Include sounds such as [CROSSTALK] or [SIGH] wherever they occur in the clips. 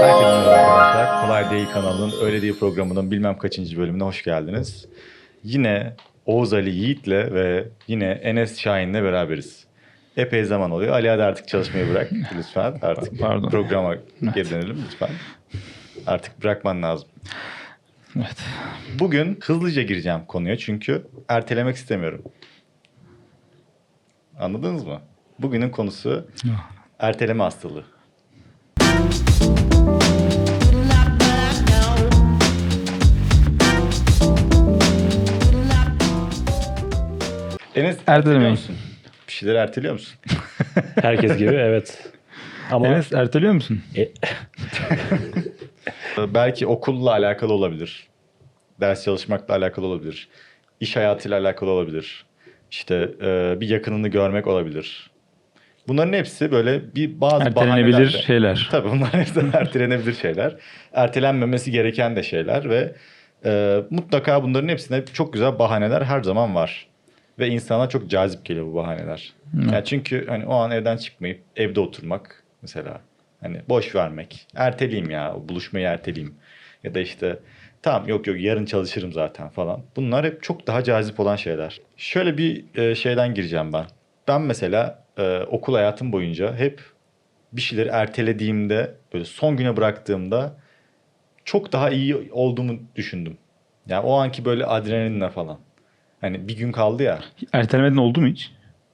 Herkese merhaba arkadaşlar. Kolay Değil kanalının Öyle Değil programının bilmem kaçıncı bölümüne hoş geldiniz. Yine Oğuz Ali Yiğit'le ve yine Enes Şahin'le beraberiz. Epey zaman oluyor. Ali hadi artık çalışmayı bırak [LAUGHS] lütfen. Artık Pardon. programa geri dönelim lütfen. Artık bırakman lazım. Evet. Bugün hızlıca gireceğim konuya çünkü ertelemek istemiyorum. Anladınız mı? Bugünün konusu erteleme hastalığı. Enes erteliyor Ertelemeyin. musun? Bir şeyler erteliyor musun? [LAUGHS] Herkes gibi evet. Ama Enes erteliyor musun? E, [LAUGHS] Belki okulla alakalı olabilir. Ders çalışmakla alakalı olabilir. İş hayatıyla alakalı olabilir. İşte e, bir yakınını görmek olabilir. Bunların hepsi böyle bir bazı Ertelenebilir bahanelerle- şeyler. [LAUGHS] Tabii bunlar hepsi ertelenebilir şeyler. Ertelenmemesi gereken de şeyler ve e, mutlaka bunların hepsine çok güzel bahaneler her zaman var. Ve insana çok cazip geliyor bu bahaneler. Yani çünkü hani o an evden çıkmayıp evde oturmak mesela hani boş vermek. Erteleyeyim ya buluşmayı erteleyeyim. Ya da işte tamam yok yok yarın çalışırım zaten falan. Bunlar hep çok daha cazip olan şeyler. Şöyle bir e, şeyden gireceğim ben. Ben mesela e, okul hayatım boyunca hep bir şeyleri ertelediğimde böyle son güne bıraktığımda çok daha iyi olduğumu düşündüm. Yani o anki böyle adrenalinle falan. Hani bir gün kaldı ya Ertelemeden oldu mu hiç?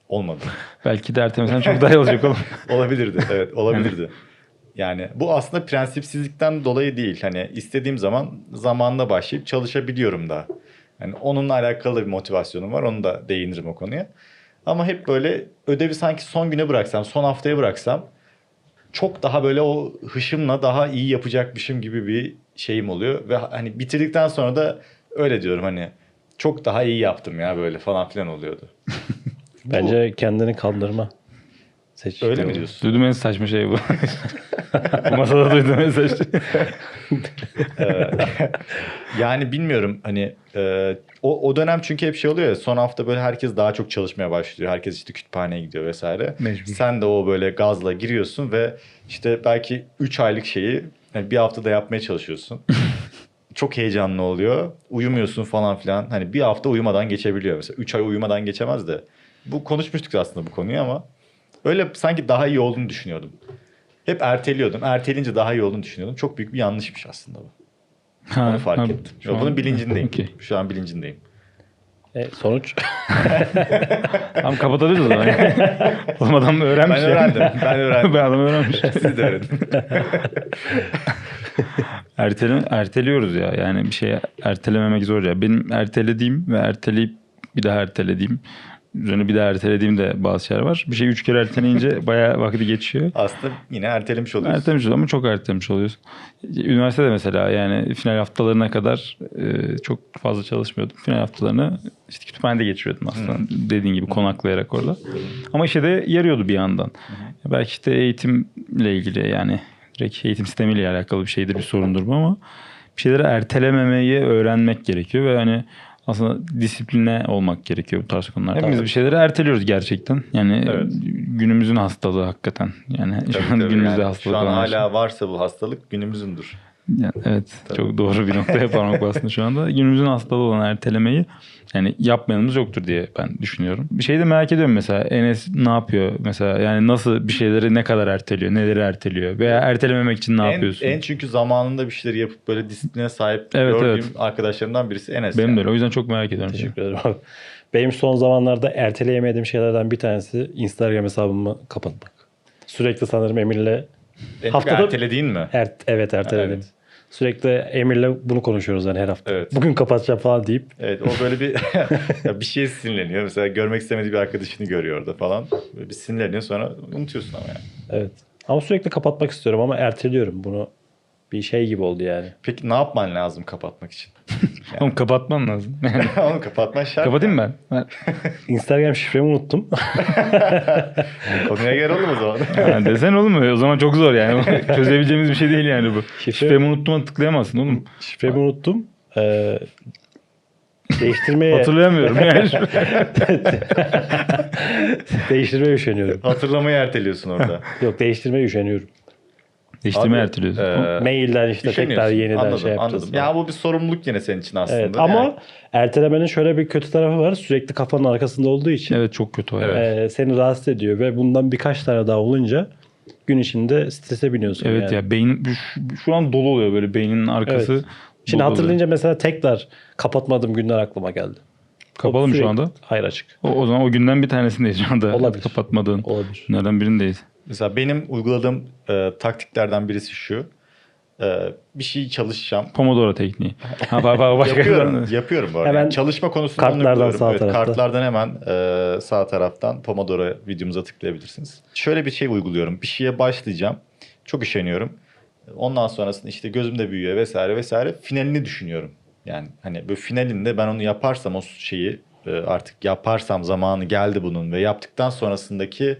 olmadı. [LAUGHS] Belki de ertelemesen çok daha iyi olacak oğlum. [LAUGHS] olabilirdi evet olabilirdi. Yani bu aslında prensipsizlikten dolayı değil. Hani istediğim zaman zamanla başlayıp çalışabiliyorum da. Yani onunla alakalı bir motivasyonum var. Onu da değinirim o konuya. Ama hep böyle ödevi sanki son güne bıraksam, son haftaya bıraksam çok daha böyle o hışımla daha iyi yapacakmışım gibi bir şeyim oluyor. Ve hani bitirdikten sonra da öyle diyorum hani çok daha iyi yaptım ya böyle falan filan oluyordu. [LAUGHS] bence kendini kandırma. Seç. Öyle mi diyorsun? Duydum en saçma şey bu. [LAUGHS] bu masada duydum en saçma şey. [LAUGHS] Yani bilmiyorum hani e, o, o dönem çünkü hep şey oluyor ya son hafta böyle herkes daha çok çalışmaya başlıyor. Herkes işte kütüphaneye gidiyor vesaire. Mecbur. Sen de o böyle gazla giriyorsun ve işte belki 3 aylık şeyi hani bir haftada yapmaya çalışıyorsun. Çok heyecanlı oluyor. Uyumuyorsun falan filan. Hani bir hafta uyumadan geçebiliyor mesela. 3 ay uyumadan geçemez de. Bu konuşmuştuk aslında bu konuyu ama öyle sanki daha iyi olduğunu düşünüyordum. Hep erteliyordum. Erteleyince daha iyi olduğunu düşünüyordum. Çok büyük bir yanlışmış aslında bu. Ha, Onu fark ha, ettim. şu an- bunun bilincindeyim. [LAUGHS] Okey. Şu an bilincindeyim. E, sonuç [LAUGHS] Tamam kapatabiliriz o zaman. [LAUGHS] Oğlum adam öğrenmiş Ben öğrendim. Ben öğrendim. ben adam öğrenmiş. Siz de öğrenin. Ertele, erteliyoruz ya. Yani bir şey ertelememek zor ya. Benim ertelediğim ve erteleyip bir daha ertelediğim üzerine bir daha ertelediğim de bazı şeyler var. Bir şey üç kere erteleyince [LAUGHS] bayağı vakti geçiyor. Aslında yine ertelemiş oluyorsun. Ertelemiş oluyorsun ama çok ertelemiş oluyorsun. Üniversitede mesela yani final haftalarına kadar e, çok fazla çalışmıyordum. Final haftalarını işte kütüphanede geçiriyordum aslında. Dediğin gibi konaklayarak orada. Ama işe de yarıyordu bir yandan. Belki işte eğitimle ilgili yani direkt eğitim sistemiyle alakalı bir şeydir bir sorundur bu ama bir şeyleri ertelememeyi öğrenmek gerekiyor ve hani aslında disipline olmak gerekiyor bu tarz konularda. Hepimiz bir şeyleri erteliyoruz gerçekten. Yani Evet. günümüzün hastalığı hakikaten. Yani şu Tabii, an tabii. günümüzde Yani hastalık Şu an olan şey. hala varsa bu hastalık günümüzündür. Yani evet çok doğru bir noktaya parmak bastın şu anda. Günümüzün hastalığı olan ertelemeyi yani yapmayanımız yoktur diye ben düşünüyorum. Bir şey de merak ediyorum mesela Enes ne yapıyor mesela yani nasıl bir şeyleri ne kadar erteliyor, neleri erteliyor veya ertelememek için ne en, yapıyorsun? en çünkü zamanında bir şeyleri yapıp böyle disipline sahip Evet, gördüğüm evet. arkadaşlarımdan birisi Enes. Benim yani. de öyle o yüzden çok merak ediyorum. teşekkür ederim abi. Benim son zamanlarda erteleyemediğim şeylerden bir tanesi Instagram hesabımı kapatmak. Sürekli sanırım Emir'le Haftada- ertelediğin mi? ert, evet erteledim. Evet. Sürekli Emir'le bunu konuşuyoruz yani her hafta. Evet. Bugün kapatacağım falan deyip Evet o böyle bir [LAUGHS] [LAUGHS] bir şeye sinirleniyor. Mesela görmek istemediği bir arkadaşını görüyor orada falan. Böyle bir sinirleniyor sonra unutuyorsun ama yani. evet. Ama sürekli kapatmak istiyorum ama erteliyorum bunu. Bir şey gibi oldu yani. Peki ne yapman lazım kapatmak için? [LAUGHS] Oğlum kapatman lazım. [LAUGHS] Yani Onu kapatman şart. kapatayım ben. ben. [LAUGHS] Instagram şifremi unuttum. Konuya gel oğlum o zaman. Yani desen oğlum o zaman çok zor yani. Çözebileceğimiz bir şey değil yani bu. Şifre- Şifremi unuttum tıklayamazsın oğlum. Şifremi unuttum. Ee, değiştirmeye Hatırlayamıyorum yani. değiştirmeye üşeniyorum. Hatırlamayı erteliyorsun orada. Yok değiştirmeye üşeniyorum. Değiştirmeyi Abi, erteliyorsun. e, Mailden işte tekrar yeniden anladım, şey yapacağız. Anladım. falan. Ya bu bir sorumluluk yine senin için aslında. Evet, ama Yani ertelemenin şöyle bir kötü tarafı var. Sürekli kafanın arkasında olduğu için Evet çok kötü. Evet. e, seni rahatsız ediyor ve bundan birkaç tane daha olunca gün içinde strese biniyorsun. Evet yani. ya beyin şu, şu an dolu oluyor böyle beyninin arkası. Evet. Şimdi hatırlayınca mesela tekrar kapatmadığım günler aklıma geldi. oluyor. Kapalı mı şu anda? Hayır açık. O, o zaman o günden bir tanesindeyiz şu anda. Olabilir. Kapatmadığın. Olabilir. Günlerden birindeyiz. Mesela benim uyguladığım e, taktiklerden birisi şu. E, bir şey çalışacağım. Pomodoro tekniği. [LAUGHS] Ha bak bak başka yapıyorum, yapıyorum bu arada. Hemen çalışma konusunda onu kartlardan sağ evet, tarafta. Kartlardan hemen e, sağ taraftan Pomodoro videomuza tıklayabilirsiniz. Şöyle bir şey uyguluyorum. Bir şeye başlayacağım. Çok üşeniyorum. Ondan sonrasında işte gözümde büyüyor vesaire vesaire. Finalini düşünüyorum. Yani hani böyle finalinde ben onu yaparsam o şeyi e, artık yaparsam zamanı geldi bunun ve yaptıktan sonrasındaki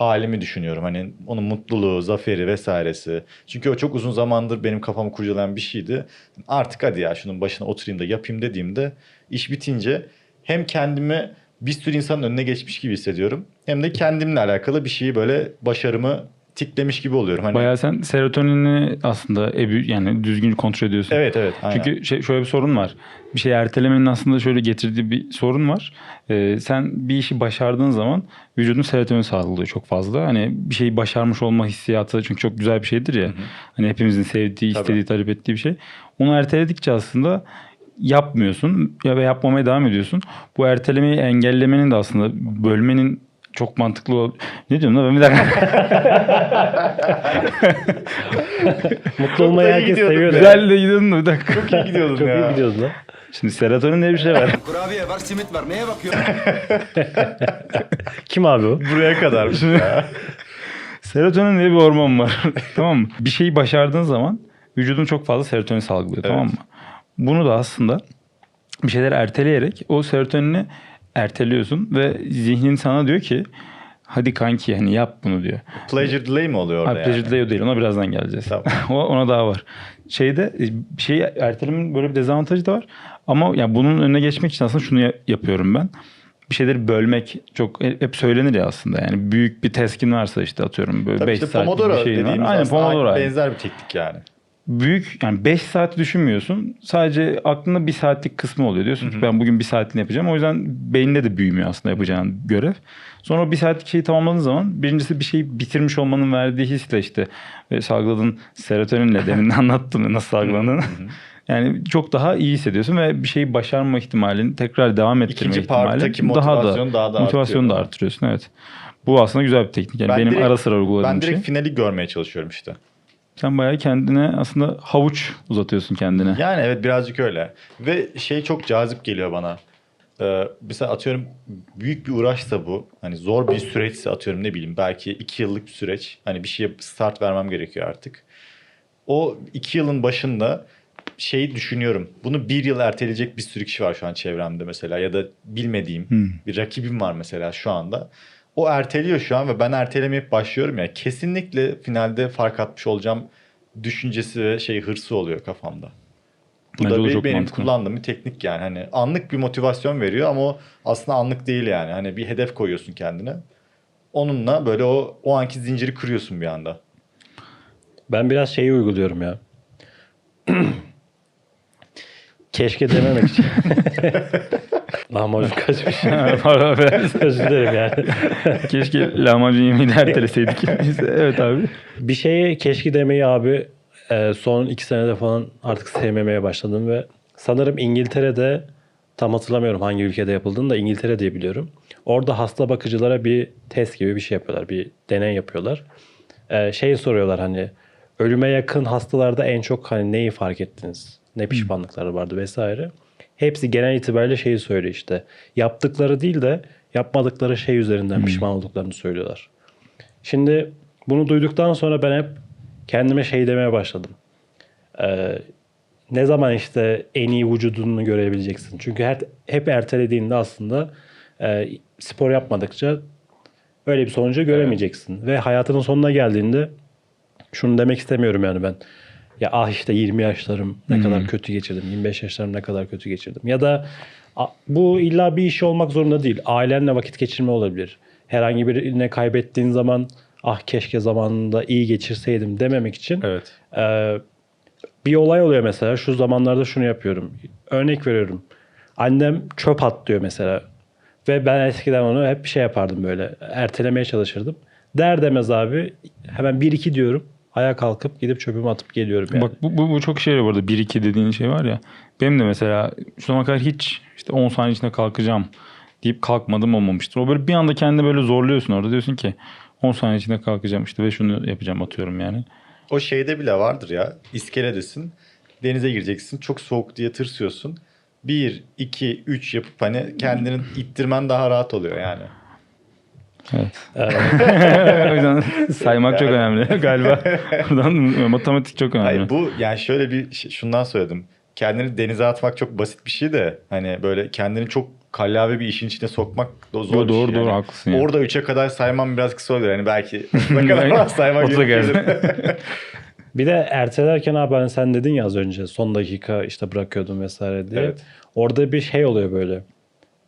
halimi düşünüyorum. Hani onun mutluluğu, zaferi vesairesi. Çünkü o çok uzun zamandır benim kafamı kurcalayan bir şeydi. Artık hadi ya şunun başına oturayım da yapayım dediğimde iş bitince hem kendimi bir sürü insanın önüne geçmiş gibi hissediyorum. Hem de kendimle alakalı bir şeyi böyle başarımı tiklemiş gibi oluyorum. Hani Bayağı sen serotonini aslında ebü, yani düzgün kontrol ediyorsun. Evet evet. Aynen. Çünkü şey, şöyle bir sorun var. Bir şey ertelemenin aslında şöyle getirdiği bir sorun var. Ee, sen bir işi başardığın zaman vücudun serotonin salgılıyor çok fazla. Hani bir şeyi başarmış olma hissiyatı çünkü çok güzel bir şeydir ya. Hani hepimizin sevdiği, Tabii. istediği, talep ettiği bir şey. Onu erteledikçe aslında yapmıyorsun ya ve yapmamaya devam ediyorsun. Bu ertelemeyi engellemenin de aslında bölmenin çok mantıklı ol- Ne diyorum lan ben bir dakika. [LAUGHS] Mutlu olmayı herkes seviyor. Güzel de gidiyordun da bir dakika. çok iyi gidiyordun Çok ya. iyi gidiyoruz lan. Şimdi serotonin diye bir şey var. [LAUGHS] Kurabiye var, simit var. Neye bakıyorsun? Kim abi o? Buraya kadarmış [LAUGHS] ya. Serotonin diye bir hormon var. tamam mı? Bir şeyi başardığın zaman vücudun çok fazla serotonin salgılıyor tamam mı? Bunu da aslında bir şeyleri erteleyerek o serotonini erteliyorsun ve zihnin sana diyor ki hadi kanki hani yap bunu diyor. Pleasure delay mi oluyor orada pleasure yani? delay o değil ona birazdan geleceğiz. Tamam. [LAUGHS] o, ona daha var. Şeyde bir şeyi ertelemenin böyle bir dezavantajı da var. Ama yani bunun önüne geçmek için aslında şunu ya- yapıyorum ben. Bir şeyleri bölmek çok hep söylenir ya aslında. Yani büyük bir teskin varsa işte atıyorum böyle Tabii 5 işte saat Pomodoro bir şey var. Aynen Pomodoro. benzer bir teknik yani. Büyük yani 5 saat düşünmüyorsun. Sadece aklında bir saatlik kısmı oluyor. Diyorsun ki ben bugün bir saatini yapacağım. O yüzden beyninde de büyümüyor aslında yapacağın görev. Sonra o bir saatlik şeyi tamamladığın zaman birincisi bir şeyi bitirmiş olmanın verdiği hisle işte ve salgıladığın serotoninle demin [LAUGHS] anlattım nasıl salgılandığını. yani çok daha iyi hissediyorsun ve bir şeyi başarma ihtimalini tekrar devam ettirme İkinci parttaki ihtimalin daha da daha da motivasyonu da artıyor. artırıyorsun evet. Bu aslında güzel bir teknik. Yani Ben benim direkt- ara sıra uyguladığım Ben bir şey. direkt finali görmeye çalışıyorum işte. Sen bayağı kendine aslında havuç uzatıyorsun kendine. Yani evet birazcık öyle. Ve şey çok cazip geliyor bana. Ee, mesela atıyorum büyük bir uğraşsa bu. Hani zor bir süreçse atıyorum ne bileyim belki iki yıllık bir süreç. Hani bir şeye start vermem gerekiyor artık. O iki yılın başında şeyi düşünüyorum. Bunu bir yıl erteleyecek bir sürü kişi var şu an çevremde mesela. Ya da bilmediğim bir rakibim var mesela şu anda. O erteliyor şu an ve ben ertelemeyip başlıyorum ya. Kesinlikle finalde fark atmış olacağım düşüncesi ve şey hırsı oluyor kafamda. Bu Bence da bir- benim mantıklı. kullandığım bir teknik yani. Hani anlık bir motivasyon veriyor ama o aslında anlık değil yani. Hani bir hedef koyuyorsun kendine. Onunla böyle o o anki zinciri kırıyorsun bir anda. Ben biraz şeyi uyguluyorum ya. [CLEARS THROAT] Keşke dememek için. [LAUGHS] Lahmacun kaçmış. [LAUGHS] Pardon be. Özür dilerim yani. [LAUGHS] Keşke lahmacun yemeği de erteleseydik. [LAUGHS] Evet abi. Bir şeye keşke demeyi abi e, son iki senede falan artık sevmemeye başladım ve sanırım İngiltere'de tam hatırlamıyorum hangi ülkede yapıldığını da İngiltere diye biliyorum. Orada hasta bakıcılara bir test gibi bir şey yapıyorlar. Bir deney yapıyorlar. E, şey soruyorlar hani ölüme yakın hastalarda en çok hani neyi fark ettiniz? Ne pişmanlıkları vardı vesaire. Hepsi genel itibariyle şeyi söylüyor işte. Yaptıkları değil de yapmadıkları şey üzerinden pişman olduklarını söylüyorlar. Şimdi bunu duyduktan sonra ben hep kendime şey demeye başladım. Ee, ne zaman işte en iyi vücudunu görebileceksin? Çünkü her, hep ertelediğinde aslında e, spor yapmadıkça öyle bir sonucu göremeyeceksin. Ve hayatının sonuna geldiğinde şunu demek istemiyorum yani ben. Ya ah işte 20 yaşlarım ne kadar kötü geçirdim. 25 yaşlarım ne kadar kötü geçirdim. Ya da bu illa bir iş olmak zorunda değil. Ailenle vakit geçirme olabilir. Herhangi birine kaybettiğin zaman ah keşke zamanında iyi geçirseydim dememek için Evet. ee, bir olay oluyor mesela. Şu zamanlarda şunu yapıyorum. Örnek veriyorum. Annem çöp at diyor mesela. Ve ben eskiden onu hep bir şey yapardım böyle. Ertelemeye çalışırdım. Der demez abi hemen 1-2 diyorum. Ayağa kalkıp gidip çöpümü atıp geliyorum yani. Bak bu, bu, bu çok şey bu arada. 1-2 dediğin şey var ya. Benim de mesela şu zamana kadar hiç işte 10 saniye içinde kalkacağım deyip kalkmadım olmamıştır. O böyle bir anda kendini böyle zorluyorsun orada. Diyorsun ki 10 saniye içinde kalkacağım işte ve şunu yapacağım atıyorum yani. O şeyde bile vardır ya. İskeledesin. Denize gireceksin. Çok soğuk diye tırsıyorsun. 1, 2, 3 yapıp hani kendini ittirmen daha rahat oluyor yani. Evet. [LAUGHS] o yüzden saymak çok önemli [LAUGHS] galiba. Buradan matematik çok önemli. Hayır bu yani şöyle bir şey- şundan söyledim. Kendini denize atmak çok basit bir şey de hani böyle kendini çok kallavi bir işin içine sokmak da zor Yo, bir doğru, şey. doğru, yani. haklısın yani. Orada 3'e kadar saymam biraz kısa olur. Yani belki [LAUGHS] ne kadar saymak gerekir. Bir de ertelerken abi hani sen dedin ya az önce son dakika işte bırakıyordum vesaire diye. Evet. Orada bir şey oluyor böyle.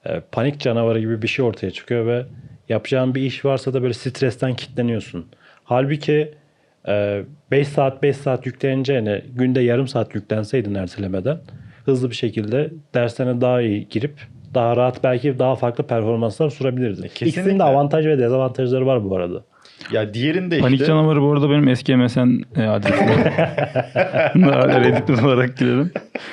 E, panik canavarı gibi bir şey ortaya çıkıyor ve yapacağın bir iş varsa da böyle stresten kilitleniyorsun. Halbuki 5 saat 5 saat yükleneceğine günde yarım saat yüklenseydin ertelemeden hızlı bir şekilde derslerine daha iyi girip daha rahat belki daha farklı performanslar sunabilirdin. İkisinin kesinlikle. de avantaj ve dezavantajları var bu arada. Ya diğerinde işte Panik canavarı bu arada benim eski MSN e, adresim. [LAUGHS] Reddit olarak girelim.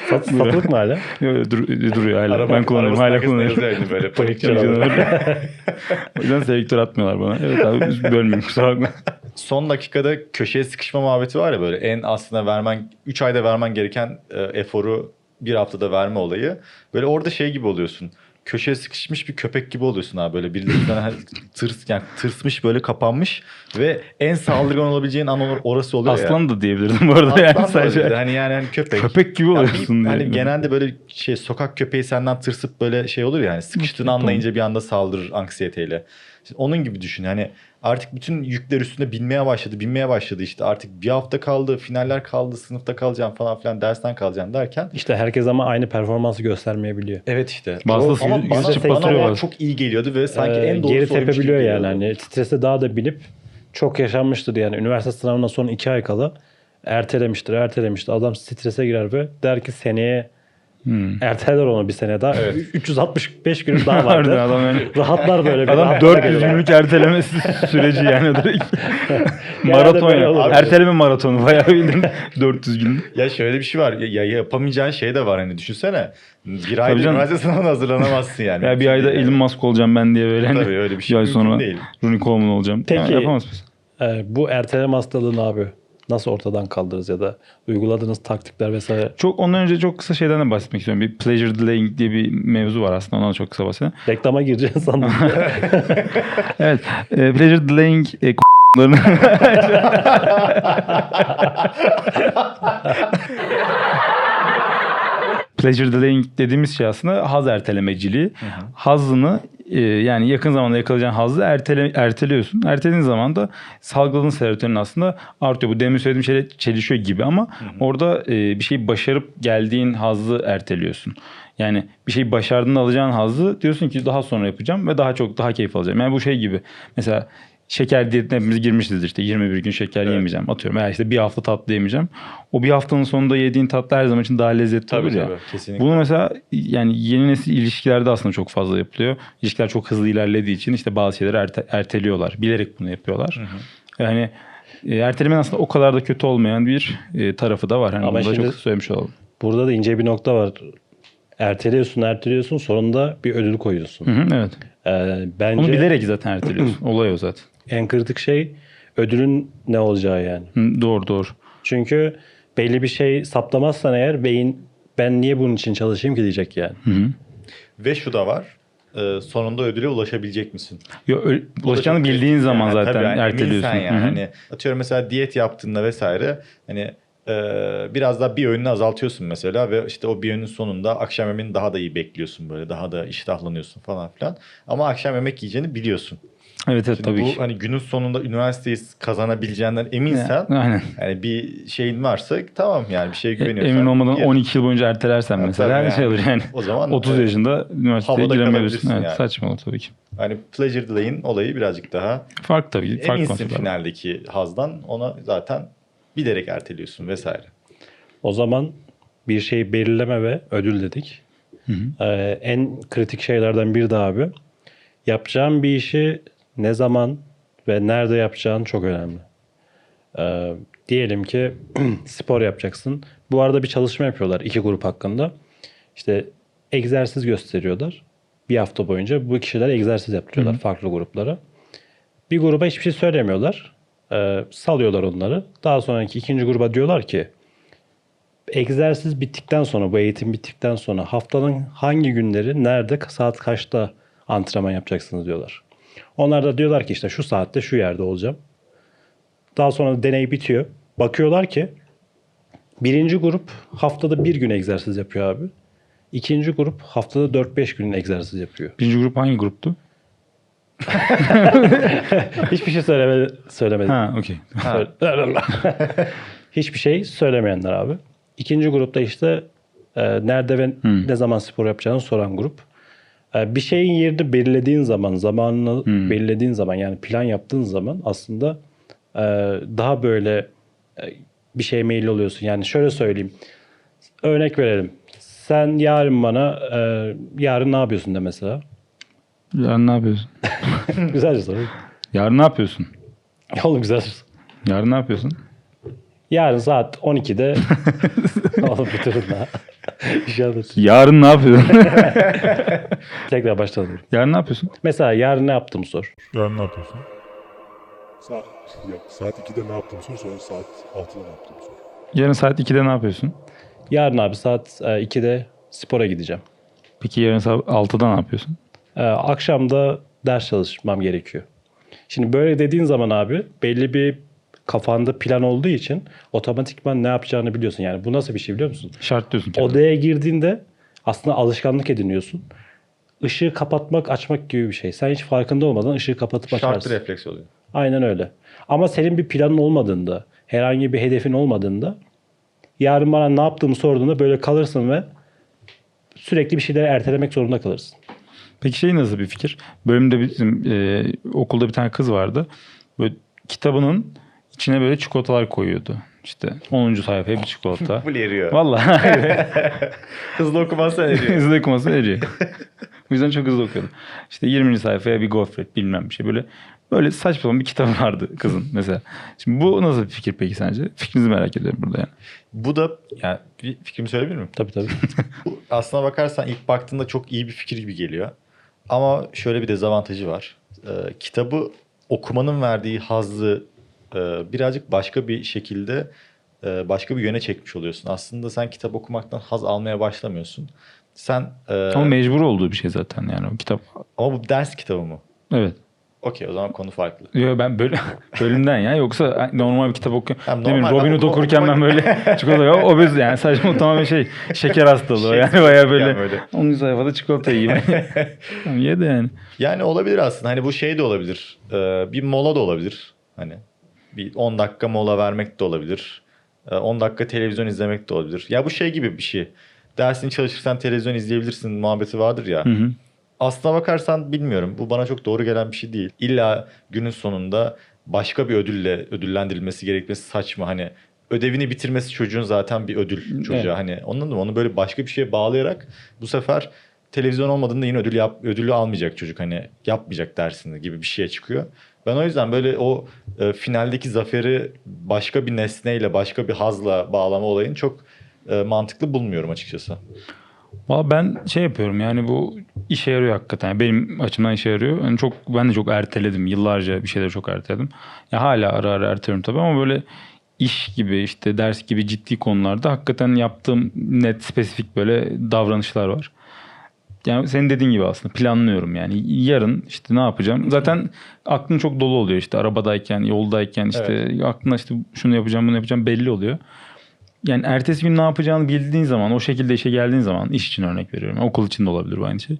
Sat, satılık mı hala? [LAUGHS] Dur, duruyor hala. Araba- ben kullanıyorum. Hala kullanıyorum. yani böyle panik canavarı. [LAUGHS] o yüzden selektör atmıyorlar bana. Evet abi bölmeyeyim kusura bakma. Son dakikada köşeye sıkışma muhabbeti var ya böyle en aslında vermen 3 ayda vermen gereken e, eforu bir haftada verme olayı. Böyle orada şey gibi oluyorsun. Köşeye sıkışmış bir köpek gibi oluyorsun abi böyle birilerinden tırs yani tırsmış böyle kapanmış ve en saldırgan olabileceğin an or- orası oluyor ya. Aslan da diyebilirdim bu arada. Aslan yani sadece. olabilir. Hani yani hani köpek. Köpek gibi Ya bir- oluyorsun diye. Hani genelde böyle şey sokak köpeği senden tırsıp böyle şey olur ya hani sıkıştığını anlayınca bir anda saldırır anksiyeteyle. İşte onun gibi düşün hani artık bütün yükler üstüne binmeye başladı binmeye başladı işte artık bir hafta kaldı finaller kaldı sınıfta kalacağım falan filan dersten kalacağım derken. İşte herkes ama aynı performansı göstermeyebiliyor. Evet işte. Bazısı O- ama yüz- bana, yüz bana bazı. çok iyi geliyordu ve sanki Ee, en doğrusu geri tepebiliyor yani. Hani strese daha da binip çok yaşanmıştır yani. Üniversite sınavından son iki ay kala ertelemiştir, ertelemiştir. Adam strese girer ve der ki seneye Hmm. erteler onu bir sene daha. 365 günüm daha vardı. adam yani. Rahatlar böyle. bir Adam rahatlara 400 geliyor. günlük ertelemesi [LAUGHS] süreci yani direkt. maraton ya. Erteleme maratonu bayağı bildiğin [LAUGHS] 400 gün. Ya şöyle bir şey var. Ya, ya yapamayacağın şey de var hani düşünsene. Bir canım. üniversite sınavına hazırlanamazsın yani. Ya bir ayda Elon Musk olacağım ben diye böyle. Hani Tabii öyle bir şey ay mümkün sonra değil. Rooney Coleman olacağım. Peki. Yani yapamaz mısın? Ee, bu erteleme hastalığını abi nasıl ortadan kaldırırız ya da uyguladığınız taktikler vesaire. Çok ondan önce çok kısa şeyden de bahsetmek istiyorum. Bir pleasure delaying diye bir mevzu var aslında. Ondan da çok kısa bahsedelim. Reklama gireceğiz sandım. [LAUGHS] Evet. E, pleasure delaying e, k***larını [LAUGHS] Pleasure delaying dediğimiz şey aslında haz ertelemeciliği. Hazını e, yani yakın zamanda yakalayacağın hazzı ertele, erteliyorsun. Ertelediğin zaman da salgıladığın serotonin aslında artıyor. Bu demin söylediğim şeyle çelişiyor gibi ama orada e, bir şeyi başarıp geldiğin hazzı erteliyorsun. Yani bir şeyi başardığında alacağın hazzı diyorsun ki daha sonra yapacağım ve daha çok daha keyif alacağım. Yani bu şey gibi. Mesela şeker diyetine hepimiz girmişizdir işte 21 gün şeker yemeyeceğim atıyorum veya işte bir hafta tatlı yemeyeceğim. O bir haftanın sonunda yediğin tatlı her zaman için daha lezzetli Tabii, olur ya. tabii, kesinlikle. Bunu mesela yani yeni nesil ilişkilerde aslında çok fazla yapılıyor. İlişkiler çok hızlı ilerlediği için işte bazı şeyleri erte- erteliyorlar. Bilerek bunu yapıyorlar. Yani e, ertelemenin aslında o kadar da kötü olmayan bir e, tarafı da var. Hani Ama bunu da çok söylemiş olalım. Burada da ince bir nokta var. Erteliyorsun, erteliyorsun. Sonunda bir ödül koyuyorsun. Hı hı, evet. Ee, bence Onu bilerek zaten erteliyorsun. [CLEARS THROAT] Olay o zaten. En kritik şey ödülün ne olacağı yani. Hı, doğru doğru. Çünkü belli bir şey saptamazsan eğer beyin ben niye bunun için çalışayım ki diyecek yani. Hı hı. Ve şu da var. e, sonunda ödüle ulaşabilecek misin? Yo, ö- ulaşacağını bildiğin kritik zaman yani. zaten Tabii yani erteliyorsun. yani. Hani atıyorum mesela diyet yaptığında vesaire hani e, biraz daha bir öğününü azaltıyorsun mesela ve işte o bir öğünün sonunda akşam yemeğini daha da iyi bekliyorsun böyle daha da iştahlanıyorsun falan filan. Ama akşam yemek yiyeceğini biliyorsun. Evet evet Şimdi tabii bu ki. hani günün sonunda üniversiteyi kazanabileceğinden eminsen Aynen. yani bir şeyin varsa tamam yani bir şeye güveniyorsan. Emin olmadan gir. 12 yıl boyunca ertelersen mesela tabii şey yani. olur yani. O zaman 30 evet. yaşında üniversiteye kalabilirsin Evet, yani. Saçma olur tabii ki. Hani pleasure delay'in olayı birazcık daha Fark tabii. Fark eminsin konsept var. finaldeki hazdan ona zaten bilerek erteliyorsun vesaire. O zaman bir şeyi belirleme ve ödül dedik. Ee, en kritik şeylerden biri de abi. Yapacağın bir işi ne zaman ve nerede yapacağın çok önemli. Ee, diyelim ki [CLEARS THROAT] spor yapacaksın. Bu arada bir çalışma yapıyorlar iki grup hakkında. İşte egzersiz gösteriyorlar. Bir hafta boyunca bu kişiler egzersiz yaptırıyorlar farklı gruplara. Bir gruba hiçbir şey söylemiyorlar. Ee, salıyorlar onları. Daha sonraki ikinci gruba diyorlar ki egzersiz bittikten sonra, bu eğitim bittikten sonra haftanın hangi günleri, nerede, saat kaçta antrenman yapacaksınız diyorlar. Onlar da diyorlar ki işte şu saatte şu yerde olacağım. Daha sonra deney bitiyor. Bakıyorlar ki birinci grup haftada bir gün egzersiz yapıyor abi. İkinci grup haftada 4-5 gün egzersiz yapıyor. Birinci grup hangi gruptu? [LAUGHS] Hiçbir şey söylemedi. söylemedi. Ha okey. [LAUGHS] [LAUGHS] Hiçbir şey söylemeyenler abi. İkinci grupta işte e, nerede ve ne zaman spor yapacağını soran grup. E, bir şeyin yerini belirlediğin zaman, zamanını belirlediğin zaman yani plan yaptığın zaman aslında e, daha böyle e, bir şeye meyil oluyorsun. Yani şöyle söyleyeyim. Örnek verelim. Sen yarın bana e, yarın ne yapıyorsun de mesela. Yarın ne yapıyorsun? [LAUGHS] Güzel soru. Yarın ne yapıyorsun? [LAUGHS] Oğlum güzel soru. Yarın ne yapıyorsun? Yarın saat 12'de Oğlum bir durun daha. Anlatayım. Yarın ne yapıyorsun? [LAUGHS] Tekrar başlayalım. Yarın ne yapıyorsun? Mesela yarın ne yaptım sor. Yarın ne yapıyorsun? Saat, yok, saat 2'de ne yaptım sor, sonra saat 6'da ne yaptım sor. Yarın saat 2'de ne yapıyorsun? Yarın abi saat e, 2'de spora gideceğim. Peki yarın saat 6'da ne yapıyorsun? E, akşam da ders çalışmam gerekiyor. Şimdi böyle dediğin zaman abi belli bir kafanda plan olduğu için otomatikman ne yapacağını biliyorsun. Yani bu nasıl bir şey biliyor musun? Şart diyorsun kendine. Odaya girdiğinde aslında alışkanlık ediniyorsun. Işığı kapatmak, açmak gibi bir şey. Sen hiç farkında olmadan ışığı kapatıp Şartlı açarsın. refleks oluyor. Aynen öyle. Ama senin bir planın olmadığında, herhangi bir hedefin olmadığında yarın bana ne yaptığımı sorduğunda böyle kalırsın ve sürekli bir şeyleri ertelemek zorunda kalırsın. Peki şey nasıl bir fikir? Bölümde bizim e, okulda bir tane kız vardı. Böyle kitabının içine böyle çikolatalar koyuyordu. İşte 10. sayfaya bir çikolata. [LAUGHS] Bu eriyor. Vallahi [LAUGHS] Hızlı okumazsan eriyor. [LAUGHS] hızlı okuması eriyor. Bu yüzden çok hızlı okuyordu. İşte 20. sayfaya bir gofret bilmem bir şey böyle böyle saçma sapan bir kitap vardı kızın mesela. Şimdi bu nasıl bir fikir peki sence? Fikrinizi merak ediyorum burada yani. Bu da yani bir fikrimi söyleyebilir miyim? Tabii tabii. Aslına bakarsan ilk baktığında çok iyi bir fikir gibi geliyor. Ama şöyle bir dezavantajı var. Ee, kitabı okumanın verdiği hazzı e, birazcık başka bir şekilde e, başka bir yöne çekmiş oluyorsun. Aslında sen kitap okumaktan haz almaya başlamıyorsun. Sen e, Ama mecbur olduğu bir şey zaten yani o kitap. ama bu ders kitabı mı? Evet. Okey o zaman konu farklı. Yo ben böyle [LAUGHS] bölümden ya yoksa normal bir kitap okuyorum. Bileyim normal. Robin Hood [LAUGHS] okurken ben böyle [LAUGHS] çikolata yok. O bez yani saçma tamamen şey şeker hastalığı o yani baya böyle, Yani böyle. 10. sayfada çikolata yiyeyim. Tamam, Ye de yani. Yani olabilir aslında. Hani bu şey de olabilir. Ee, bir mola da olabilir. Hani bir 10 dakika mola vermek de olabilir. Ee, 10 dakika televizyon izlemek de olabilir. Ya bu şey gibi bir şey. Dersini çalışırsan televizyon izleyebilirsin muhabbeti vardır ya. Hı hı. Aslına bakarsan bilmiyorum. Bu bana çok doğru gelen bir şey değil. İlla günün sonunda başka bir ödülle ödüllendirilmesi gerekmesi saçma. Hani ödevini bitirmesi çocuğun zaten bir ödül çocuğa. Evet. Hani anladın mı? Onu böyle başka bir şeye bağlayarak bu sefer televizyon olmadığında yine ödül yap, ödülü almayacak çocuk. Hani yapmayacak dersini gibi bir şeye çıkıyor. Ben o yüzden böyle o e, finaldeki zaferi başka bir nesneyle, başka bir hazla bağlama olayını çok e, mantıklı bulmuyorum açıkçası. Valla ben şey yapıyorum yani bu işe yarıyor hakikaten. Benim açımdan işe yarıyor. Yani çok ben de çok erteledim. Yıllarca bir şeyleri çok erteledim. Ya hala ara ara erteliyorum tabii ama böyle iş gibi işte ders gibi ciddi konularda hakikaten yaptığım net spesifik böyle davranışlar var. Yani senin dediğin gibi aslında planlıyorum yani. Yarın işte ne yapacağım? Zaten aklın çok dolu oluyor işte arabadayken, yoldayken işte aklına işte şunu yapacağım, bunu yapacağım belli oluyor. Yani ertesi gün ne yapacağını bildiğin zaman, o şekilde işe geldiğin zaman, iş için örnek veriyorum. Okul için de olabilir bu aynı şey.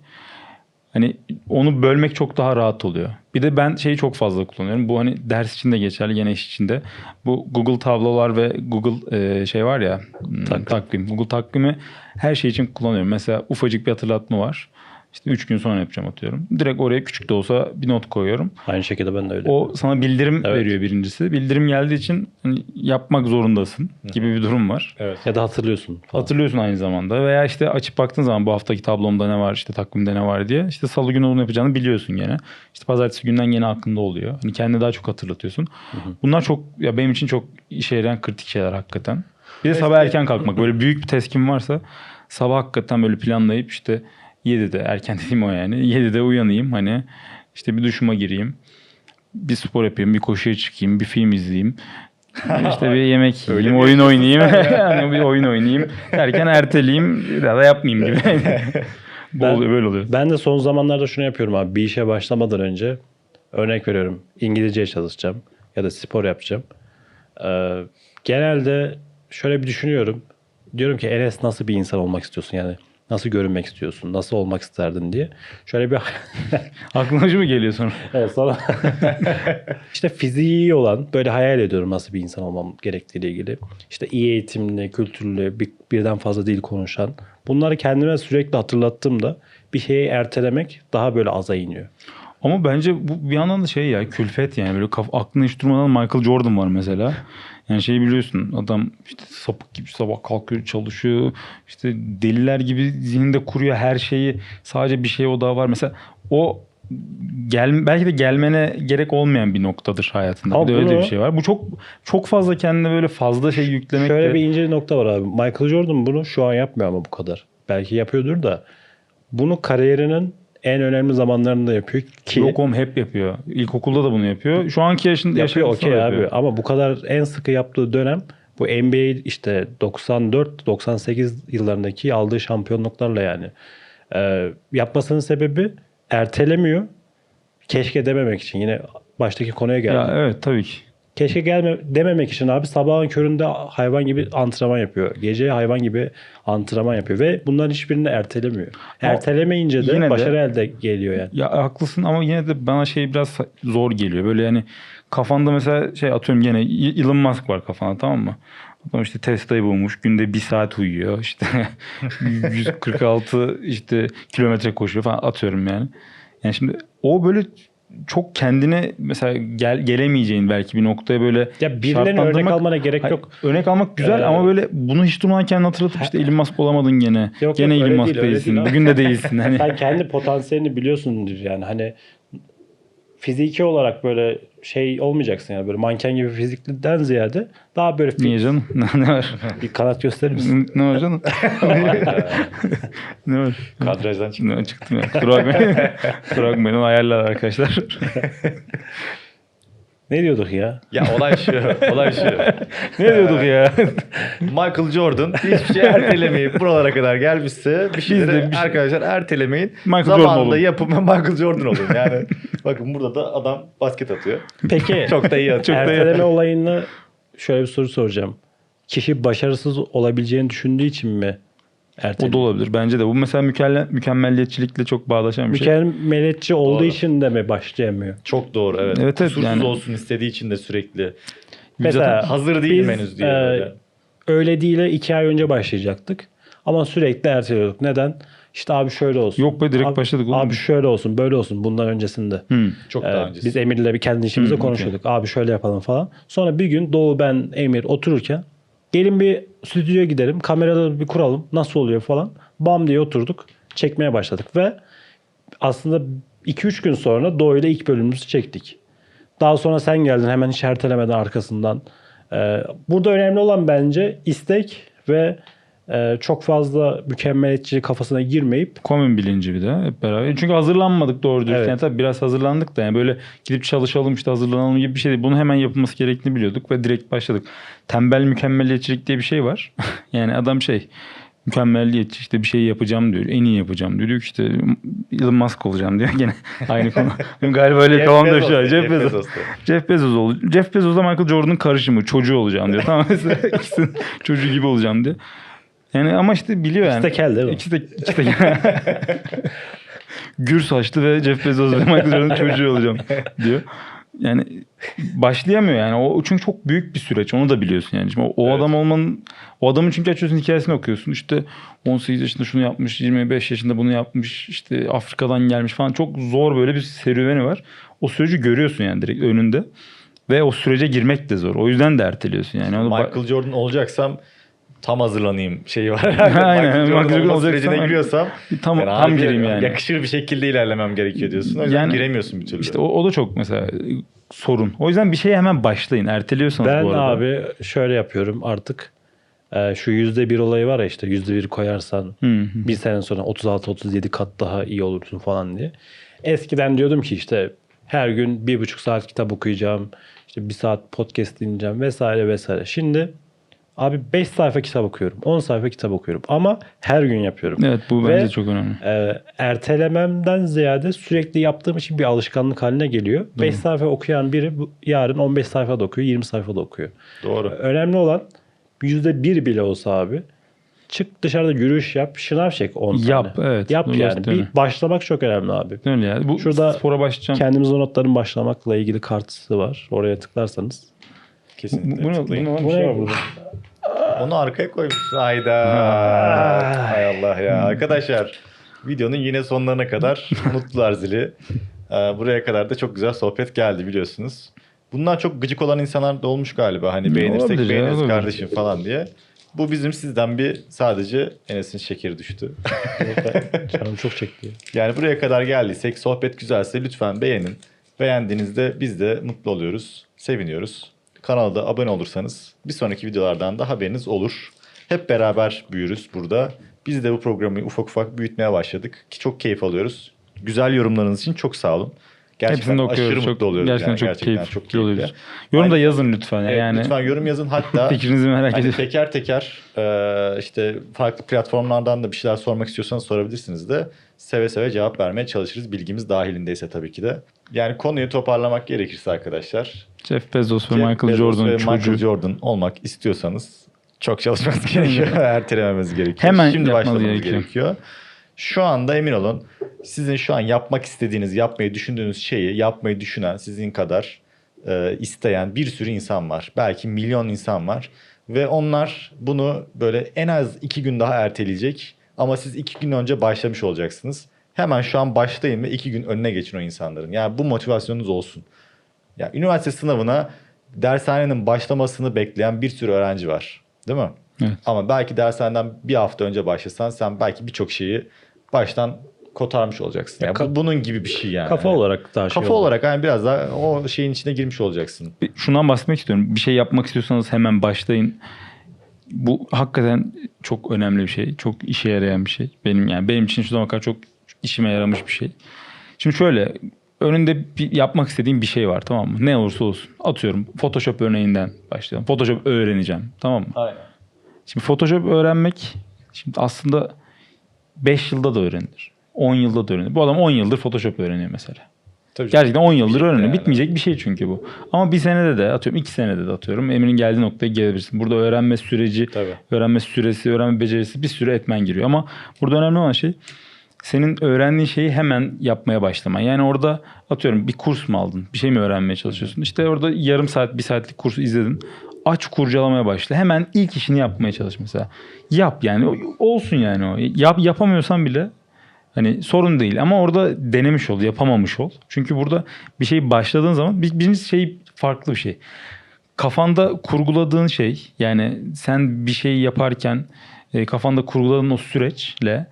Hani onu bölmek çok daha rahat oluyor. Bir de ben şeyi çok fazla kullanıyorum. Bu hani ders için de geçerli, gene iş için de. Bu Google tablolar ve Google e, şey var ya hmm, takvim. Google takvimi her şey için kullanıyorum. Mesela ufacık bir hatırlatma var. İşte 3 gün sonra yapacağım atıyorum. Direkt oraya küçük de olsa bir not koyuyorum. Aynı şekilde ben de öyle. O sana bildirim Evet. veriyor birincisi. Bildirim geldiği için hani yapmak zorundasın gibi bir durum var. Ya da hatırlıyorsun. falan. Hatırlıyorsun aynı zamanda veya işte açıp baktığın zaman bu haftaki tablomda ne var işte takvimde ne var diye işte salı günü onu yapacağını biliyorsun gene. İşte pazartesi günden gene aklında oluyor. Hani kendine daha çok hatırlatıyorsun. Bunlar çok ya benim için çok işe yarayan kritik şeyler hakikaten. Bir de sabah erken kalkmak. Böyle büyük bir teskim varsa sabah hakikaten böyle planlayıp işte 7'de erken [LAUGHS] dediğim o yani 7'de uyanayım hani işte bir duşuma gireyim. Bir spor yapayım, bir koşuya çıkayım, bir film izleyeyim. İşte bir [LAUGHS] yemek yiyeyim, oyun [LAUGHS] oynayayım. yani bir oyun oynayayım. Derken erteleyeyim ya da yapmayayım gibi. Bu Ben- oluyor, böyle oluyor. Ben de son zamanlarda şunu yapıyorum abi. Bir işe başlamadan önce örnek veriyorum. İngilizce çalışacağım ya da spor yapacağım. Ee, genelde şöyle bir düşünüyorum. Diyorum ki Enes nasıl bir insan olmak istiyorsun yani? Nasıl görünmek istiyorsun? Nasıl olmak isterdin diye. Şöyle bir [LAUGHS] Aklına mu geliyor sonra? Evet sonra [LAUGHS] işte fiziği olan böyle hayal ediyorum nasıl bir insan olmam gerektiğiyle ilgili. İşte iyi eğitimli, kültürlü, bir, birden fazla dil konuşan. Bunları kendime sürekli hatırlattığımda bir şeyi ertelemek daha böyle aza iniyor. Ama bence bu bir yandan da şey ya külfet yani böyle kaf, aklına hiç durmadan Michael Jordan var mesela. Yani şeyi biliyorsun adam işte sapık gibi sabah kalkıyor çalışıyor işte deliler gibi zihninde kuruyor her şeyi sadece bir şeye odağı var. Mesela o gel belki de gelmene gerek olmayan bir noktadır hayatında. Ama bir de öyle bunu- bir şey var. Bu çok çok fazla kendine böyle fazla şey yüklemek Şöyle de- bir ince bir nokta var abi. Michael Jordan bunu şu an yapmıyor ama bu kadar. Belki yapıyordur da bunu kariyerinin en önemli zamanlarında yapıyor ki Yok oğlum hep yapıyor. İlkokulda da bunu yapıyor. Şu anki yaşında yapıyor okey abi yapıyor. ama bu kadar en sıkı yaptığı dönem bu NBA işte 94-98 yıllarındaki aldığı şampiyonluklarla yani. Ee, yapmasının sebebi ertelemiyor. Keşke dememek için yine baştaki konuya geldi. Ya evet tabii ki. Keşke gelme dememek için abi sabahın köründe hayvan gibi antrenman yapıyor. Gece hayvan gibi antrenman yapıyor ve bunların hiçbirini ertelemiyor. Ertelemeyince de yine de- başarı elde geliyor yani. Ya haklısın ama yine de bana şey biraz zor geliyor. Böyle yani kafanda mesela şey atıyorum gene Elon Musk var kafanda tamam mı? Adam işte Tesla'yı bulmuş. Günde bir saat uyuyor. işte [LAUGHS] 146 işte kilometre koşuyor falan atıyorum yani. Yani şimdi o böyle çok kendine mesela gel, gelemeyeceğin belki bir noktaya böyle Ya birilerine örnek almana gerek Hayır, yok. Örnek almak güzel Ee, ama böyle bunu hiç durmadan kendine hatırlatıp işte Elon Musk olamadın gene. Yok, gene yok, Elon Musk değil, değilsin. değil. Bugün de değilsin. [LAUGHS] Hani Sen kendi potansiyelini biliyorsundur yani hani fiziki olarak böyle şey olmayacaksın yani böyle manken gibi fizikliden ziyade daha böyle fit, niye canım? [LAUGHS] ne var? bir kanat gösterir misin? ne var canım? [LAUGHS] ne var? Kadrajdan çıktı. Ne çıktım ya. Bakmayın. [LAUGHS] Onu ayarlar arkadaşlar. Ne diyorduk ya? Ya olay şu. olay şu. [LAUGHS] ne diyorduk ya? Michael Jordan hiçbir şey ertelemeyip buralara kadar gelmişse bir şeyleri bir şey- arkadaşlar ertelemeyin. Michael Jordan Zamanında olun. yapın ve Michael Jordan olun. Yani bakın burada da adam basket atıyor. Peki [LAUGHS] Çok da iyi atıyor. erteleme olayını şöyle bir soru soracağım. Kişi başarısız olabileceğini düşündüğü için mi o erteliyor? da olabilir. Bence de. Bu mesela mükemmel, mükemmelliyetçilikle çok bağdaşan bir şey. Mükemmeliyetçi olduğu Doğru. için de mi başlayamıyor? Çok doğru evet. Evet, evet, Kusursuz yani- olsun istediği için de sürekli. Mesela hazır değilim biz, henüz diye e, böyle. öyle değil iki ay önce başlayacaktık. Ama sürekli erteliyorduk. Neden? İşte abi şöyle olsun. Yok be, direkt abi, başladık oğlum. Abi şöyle olsun böyle olsun bundan öncesinde. Hmm. Çok Ee, daha öncesi. biz Emir'le bir kendi işimizde Hı, konuşuyorduk. Abi şöyle yapalım falan. Sonra bir gün Doğu ben Emir otururken gelin bir stüdyoya gidelim. Kameraları bir kuralım. Nasıl oluyor falan. Bam diye oturduk. Çekmeye başladık ve aslında 2-3 gün sonra Doğu ile ilk bölümümüzü çektik. Daha sonra sen geldin hemen hiç ertelemeden arkasından. Ee, burada önemli olan bence istek ve e, çok fazla mükemmeliyetçi kafasına girmeyip Komün bilinci bir de hep beraber. Çünkü hazırlanmadık doğru dürüst. Evet. Yani tabii biraz hazırlandık da yani böyle gidip çalışalım işte hazırlanalım gibi bir şey değil. Bunu hemen yapılması gerektiğini biliyorduk ve direkt başladık. Tembel mükemmelliyetçilik diye bir şey var. [LAUGHS] yani adam şey mükemmelliyetçi işte bir şey yapacağım diyor. En iyi yapacağım diyor. Diyor ki işte Elon Musk olacağım diyor. [LAUGHS] Gene aynı konu. [LAUGHS] Galiba öyle Jeff kafamda Bezos, şu an. Jeff Jeff Bezos. Jeff Bezos ol. Jeff Bezos'la Michael Jordan'ın karışımı. Çocuğu olacağım diyor. Tamam mesela ikisinin çocuğu gibi olacağım diyor. Yani ama işte biliyor yani. İkisi de kel değil mi? İkisi de, ikisi de [LAUGHS] Gür saçlı ve Jeff Bezos ve Michael Jordan'ın çocuğu olacağım diyor. Yani başlayamıyor yani. O çünkü çok büyük bir süreç. Onu da biliyorsun yani. Şimdi o, o adam olmanın o adamın çünkü açıyorsun hikayesini okuyorsun. İşte 18 yaşında şunu yapmış, 25 yaşında bunu yapmış, işte Afrika'dan gelmiş falan. Çok zor böyle bir serüveni var. O süreci görüyorsun yani direkt önünde. Ve o sürece girmek de zor. O yüzden de erteliyorsun yani. Michael Jordan olacaksam tam hazırlanayım şeyi var. [LAUGHS] Aynen, olma olacaksam sürecine giriyorsam tam yani tam gireyim yani. Yakışır bir şekilde ilerlemem gerekiyor diyorsun. O yüzden Yani giremiyorsun bir türlü. İşte o, o da çok mesela sorun. O yüzden bir şeye hemen başlayın. Erteliyorsanız Ben bu arada. abi şöyle yapıyorum artık. Ee, şu yüzde bir olayı var ya işte yüzde bir koyarsan bir sene sonra 36-37 kat daha iyi olursun falan diye. Eskiden diyordum ki işte her gün bir buçuk saat kitap okuyacağım. işte bir saat podcast dinleyeceğim vesaire vesaire. Şimdi abi 5 sayfa kitap okuyorum. 10 sayfa kitap okuyorum. Ama her gün yapıyorum. Evet bu Ve- bence çok önemli. Ee, ertelememden ziyade sürekli yaptığım için bir alışkanlık haline geliyor. 5 sayfa okuyan biri bu, yarın 15 sayfa da okuyor, 20 sayfa da okuyor. Doğru. Önemli olan %1 bile olsa abi çık dışarıda yürüyüş yap, şınav çek 10 tane. Yap, evet. Yap Bunu yani. Bir başlamak çok önemli abi. Öyle yani. Bu Şurada spora başlayacağım. Kendimiz o notların başlamakla ilgili kartısı var. Oraya tıklarsanız. Kesinlikle. Bu ne? tıklayın. Bu ne? Bu Bir şey var burada? Onu arkaya koymuş. Hayda. [LAUGHS] Hay Allah ya. Arkadaşlar videonun yine sonlarına kadar [LAUGHS] unuttular zili. Ee, Buraya kadar da çok güzel sohbet geldi biliyorsunuz. Bunlar çok gıcık olan insanlar da olmuş galiba. Hani beğenirsek olabilir beğeniriz olabilir. kardeşim falan diye. Bu bizim sizden bir sadece Enes'in şekeri düştü. [LAUGHS] Canım çok çekti. Yani buraya kadar geldiysek sohbet güzelse lütfen beğenin. Beğendiğinizde biz de mutlu oluyoruz, seviniyoruz. Kanala da abone olursanız bir sonraki videolardan da haberiniz olur. Hep beraber büyürüz burada. Biz de bu programı ufak ufak büyütmeye başladık ki çok keyif alıyoruz. Güzel yorumlarınız için çok sağ olun. Gerçekten Hepsini okuyoruz. aşırı çok, mutlu oluyoruz. Gerçekten yani. çok gerçekten keyif, çok keyifli oluyoruz. keyifli. Yorum da Aynen. yazın lütfen. Evet, yani Lütfen yorum yazın hatta [LAUGHS] fikrinizi merak Hani ediyorum. teker teker e, işte farklı platformlardan da bir şeyler sormak istiyorsanız sorabilirsiniz de seve seve cevap vermeye çalışırız. Bilgimiz dahilindeyse tabii ki de. Yani konuyu toparlamak gerekirse arkadaşlar. Jeff Bezos ve Jeff Michael Bezos Jordan'ın ve çocuğu. Michael Jordan olmak istiyorsanız çok çalışmanız gerekiyor. [LAUGHS] Ertelememiz gerekiyor. Hemen Şimdi başlamanız gerekiyor. gerekiyor. Şu anda emin olun sizin şu an yapmak istediğiniz, yapmayı düşündüğünüz şeyi yapmayı düşünen sizin kadar e, isteyen bir sürü insan var. Belki milyon insan var. Ve onlar bunu böyle en az iki gün daha erteleyecek. Ama siz iki gün önce başlamış olacaksınız. Hemen şu an başlayın ve iki gün önüne geçin o insanların. Yani bu motivasyonunuz olsun. Ya üniversite sınavına dershanenin başlamasını bekleyen bir sürü öğrenci var. Değil mi? Evet. Ama belki dershaneden bir hafta önce başlasan sen belki birçok şeyi baştan kotarmış olacaksın. Yani ka- bu bunun gibi bir şey yani. Kafa olarak daha şey Kafa olarak yani biraz daha o şeyin içine girmiş olacaksın. Bir- Şundan bahsetmek istiyorum. Bir şey yapmak istiyorsanız hemen başlayın. Bu hakikaten çok önemli bir şey. Çok işe yarayan bir şey. Benim yani benim için şu zamana kadar çok işime yaramış bir şey. Şimdi şöyle önünde bir, yapmak istediğim bir şey var tamam mı? Ne olursa olsun. Atıyorum Photoshop örneğinden başlayalım. Photoshop öğreneceğim tamam mı? Aynen. Şimdi Photoshop öğrenmek şimdi aslında 5 yılda da öğrenilir. 10 yılda da öğrenilir. Bu adam 10 yıldır Photoshop öğreniyor mesela. Tabii Gerçekten 10 yıldır öğreniyor. yani. Bitmeyecek bir şey çünkü bu. Ama bir senede de atıyorum 2 senede de atıyorum. Emir'in geldiği noktaya gelebilirsin. Burada öğrenme süreci, Tabii. öğrenme süresi, öğrenme becerisi bir sürü etmen giriyor. Ama burada önemli olan şey senin öğrendiğin şeyi hemen yapmaya başlaman. Yani orada atıyorum bir kurs mu aldın? Bir şey mi öğrenmeye çalışıyorsun? İşte orada yarım saat, bir saatlik kursu izledin. Aç kurcalamaya başla. Hemen ilk işini yapmaya çalış mesela. Yap yani. Olsun yani o. Yap, yapamıyorsan bile Hani sorun değil ama orada denemiş ol, yapamamış ol. Çünkü burada bir şey başladığın zaman bir- birinci şey farklı bir şey. Kafanda kurguladığın şey yani sen bir şey yaparken e, kafanda kurguladığın o süreçle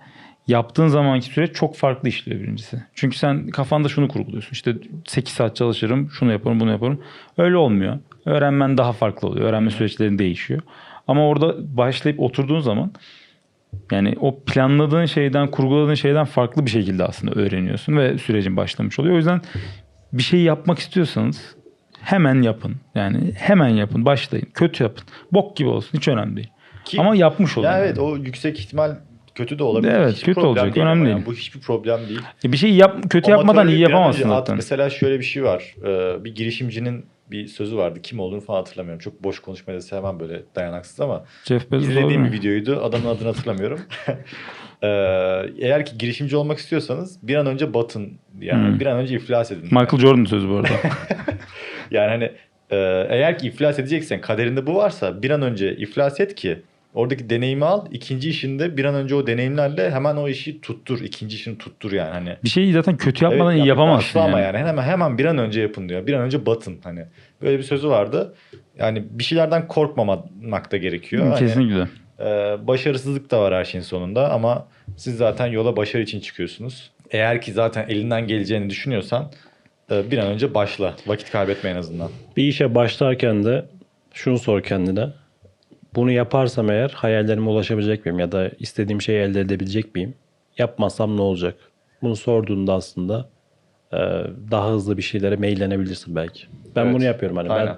yaptığın zamanki süreç çok farklı işliyor birincisi. Çünkü sen kafanda şunu kurguluyorsun. İşte 8 saat çalışırım, şunu yaparım, bunu yaparım. Öyle olmuyor. Öğrenmen daha farklı oluyor. Öğrenme süreçlerin değişiyor. Ama orada başlayıp oturduğun zaman yani o planladığın şeyden, kurguladığın şeyden farklı bir şekilde aslında öğreniyorsun ve sürecin başlamış oluyor. O yüzden bir şey yapmak istiyorsanız hemen yapın. Yani hemen yapın, başlayın. Kötü yapın. Bok gibi olsun, hiç önemli değil. Ki- Ama yapmış olun. Ya yani. evet o yüksek ihtimal kötü de olabilir. Evet, Hiçbir kötü olacak, değil önemli değil. yani bu hiçbir problem değil. E bir şey yap, kötü yapmadan iyi yapamazsın zaten. Mesela şöyle bir şey var. Ee, bir girişimcinin bir sözü vardı. Kim olduğunu falan hatırlamıyorum. Çok boş konuşmayı da sevmem böyle dayanaksız ama Jeff Bezos izlediğim bir videoydu. Adamın adını hatırlamıyorum. [LAUGHS] Ee, eğer ki girişimci olmak istiyorsanız bir an önce batın. Yani Hmm. bir an önce iflas edin. Michael Jordan sözü bu arada. [LAUGHS] Yani hani e, eğer ki iflas edeceksen kaderinde bu varsa bir an önce iflas et ki oradaki deneyimi al. ikinci işinde bir an önce o deneyimlerle hemen o işi tuttur. ikinci işini tuttur yani hani. bir şeyi zaten kötü yapmadan Evet, iyi yapamazsın yani. yani. Hemen hemen bir an önce yapın diyor. Bir an önce batın hani. Böyle bir sözü vardı. Yani bir şeylerden korkmamak da gerekiyor. Hani, Kesinlikle. e, başarısızlık da var her şeyin sonunda ama siz zaten yola başarı için çıkıyorsunuz. Eğer ki zaten elinden geleceğini düşünüyorsan e, bir an önce başla. Vakit kaybetme en azından. Bir işe başlarken de şunu sor kendine. Bunu yaparsam eğer hayallerime ulaşabilecek miyim ya da istediğim şeyi elde edebilecek miyim? Yapmazsam ne olacak? Bunu sorduğunda aslında e, daha hızlı bir şeylere meyillenebilirsin belki. Ben Evet. bunu yapıyorum hani Aynen. ben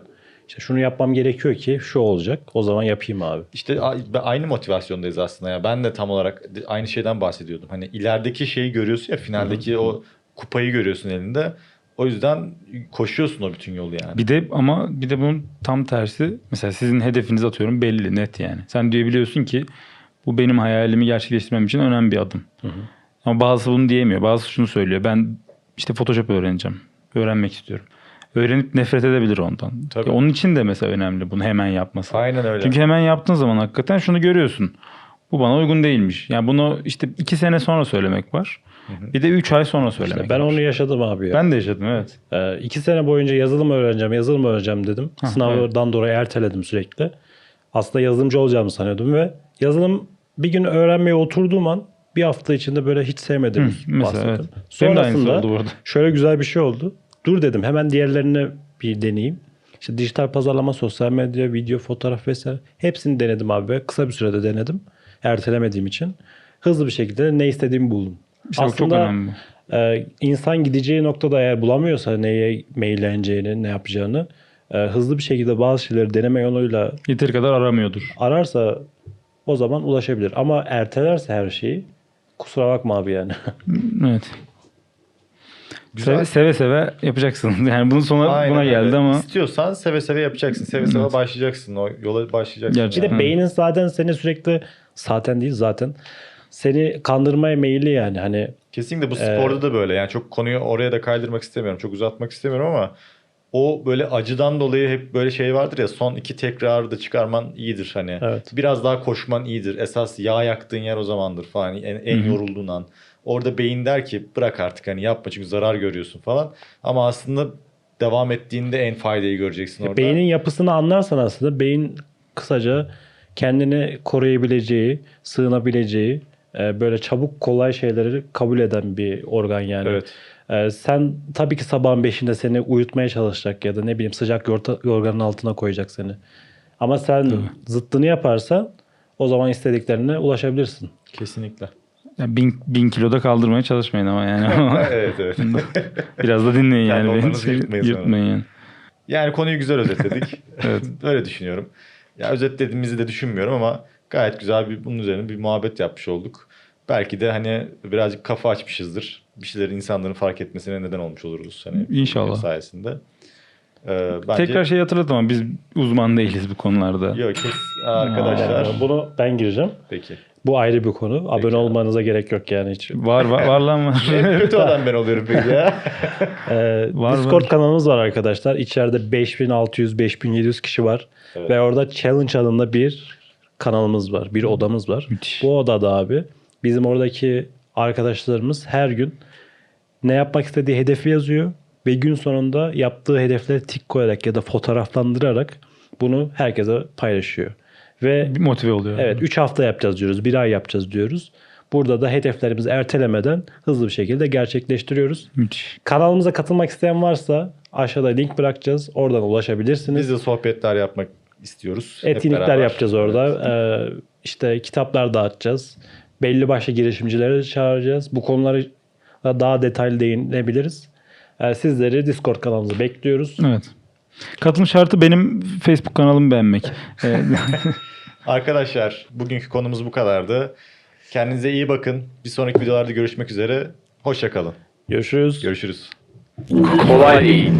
işte şunu yapmam gerekiyor ki şu olacak. O zaman yapayım abi. İşte aynı motivasyondayız aslında ya. Ben de tam olarak aynı şeyden bahsediyordum. Hani ilerideki şeyi görüyorsun ya finaldeki o kupayı görüyorsun elinde. O yüzden koşuyorsun o bütün yolu yani. Bir de ama bir de bunun tam tersi mesela sizin hedefiniz atıyorum belli net yani. Sen diyebiliyorsun ki bu benim hayalimi gerçekleştirmem için önemli bir adım. Ama bazısı bunu diyemiyor. Bazısı şunu söylüyor. Ben işte Photoshop öğreneceğim. Öğrenmek istiyorum. Öğrenip nefret edebilir ondan. Tabii. Ya onun için de mesela önemli bunu hemen yapması. Aynen öyle. Çünkü hemen yaptığın zaman hakikaten şunu görüyorsun. Bu bana uygun değilmiş. Yani bunu işte iki sene sonra söylemek var. Bir de üç ay sonra söylemek İşte ben onu yaşadım abi ya. ben de yaşadım evet. Ee, iki sene boyunca yazılım öğreneceğim, yazılım öğreneceğim dedim. Hah, Sınavdan dolayı erteledim sürekli. Aslında yazılımcı olacağımı sanıyordum ve yazılım bir gün öğrenmeye oturduğum an bir hafta içinde böyle hiç sevmedim. Hı, mesela evet. bahsettim. Aynısı Sonrasında oldu bu arada. [LAUGHS] şöyle güzel bir şey oldu. Dur dedim hemen diğerlerini bir deneyeyim. İşte dijital pazarlama, sosyal medya, video, fotoğraf vesaire hepsini denedim abi kısa bir sürede denedim. Ertelemediğim için. Hızlı bir şekilde ne istediğimi buldum. İşte bu çok önemli. Ee, insan gideceği noktada eğer bulamıyorsa neye meyilleneceğini, ne yapacağını e, hızlı bir şekilde bazı şeyleri deneme yoluyla Yeteri kadar aramıyordur. ararsa o zaman ulaşabilir. Ama ertelerse her şeyi kusura bakma abi yani. [LAUGHS] Evet. Güzel. Seve, seve seve yapacaksın. [LAUGHS] Yani bunun sonu Aynen buna öyle. geldi ama İstiyorsan seve seve yapacaksın. Seve seve başlayacaksın. O yola başlayacaksın. Gerçekten. bir de beynin zaten seni sürekli zaten değil zaten seni kandırmaya meyilli yani. Hani Kesinlikle bu sporda da böyle. Yani çok konuyu oraya da kaydırmak istemiyorum. Çok uzatmak istemiyorum ama o böyle acıdan dolayı hep böyle şey vardır ya son iki tekrarı da çıkarman iyidir hani. Evet. Biraz daha koşman iyidir. Esas yağ yaktığın yer o zamandır falan. En, en yorulduğun an. Orada beyin der ki bırak artık hani yapma çünkü zarar görüyorsun falan. Ama aslında devam ettiğinde en faydayı göreceksin orada. Beynin yapısını anlarsan aslında beyin kısaca kendini koruyabileceği, sığınabileceği, e, böyle çabuk kolay şeyleri kabul eden bir organ yani. Evet. E, Sen tabii ki sabahın beşinde seni uyutmaya çalışacak ya da ne bileyim sıcak yorta- yorganın altına koyacak seni. Ama sen zıttını yaparsan o zaman istediklerine ulaşabilirsin. Kesinlikle. ya bin, bin kiloda kaldırmaya çalışmayın ama yani. [LAUGHS] evet evet. [LAUGHS] Biraz da dinleyin yani. onlarınızı Beni. yırtmayın. Yırtmayın yani. Yani konuyu güzel özetledik. [LAUGHS] Evet. Öyle düşünüyorum. Ya özetlediğimizi de düşünmüyorum ama gayet güzel bir bunun üzerine bir muhabbet yapmış olduk. Belki de hani birazcık kafa açmışızdır. Bir şeyleri insanların fark etmesine neden olmuş oluruz. Hani İnşallah. sayesinde. Ee, bence... Tekrar şey hatırlat ama biz uzman değiliz bu konularda. Yok kes arkadaşlar. Bunu ben gireceğim. Peki. Bu ayrı bir konu. Abone Peki. olmanıza gerek yok yani hiç. Var var, var lan var. Kötü adam ben oluyorum peki ya. Ee, Var, Discord var. kanalımız var arkadaşlar. İçeride 5600-5700 kişi var. Evet. Ve orada challenge adında bir kanalımız var. Bir odamız var. Müthiş. Bu odada abi bizim oradaki arkadaşlarımız her gün ne yapmak istediği hedefi yazıyor ve gün sonunda yaptığı hedeflere tik koyarak ya da fotoğraflandırarak bunu herkese paylaşıyor. Ve Bir motive oluyor. Evet 3 hafta yapacağız diyoruz. 1 ay yapacağız diyoruz. Burada da hedeflerimizi ertelemeden hızlı bir şekilde gerçekleştiriyoruz. Müthiş. Kanalımıza katılmak isteyen varsa aşağıda link bırakacağız. Oradan ulaşabilirsiniz. Biz de sohbetler yapmak istiyoruz. Etkinlikler yapacağız orada. Ee, işte kitaplar dağıtacağız. Belli başlı girişimcileri çağıracağız. Bu konuları daha detaylı değinebiliriz. Ee, sizleri Discord kanalımıza bekliyoruz. Evet. Katılım şartı benim Facebook kanalımı beğenmek. [LAUGHS] Ee, Arkadaşlar bugünkü konumuz bu kadardı. Kendinize iyi bakın. Bir sonraki videolarda görüşmek üzere. Hoşça kalın. Görüşürüz. Görüşürüz. Kolay değil.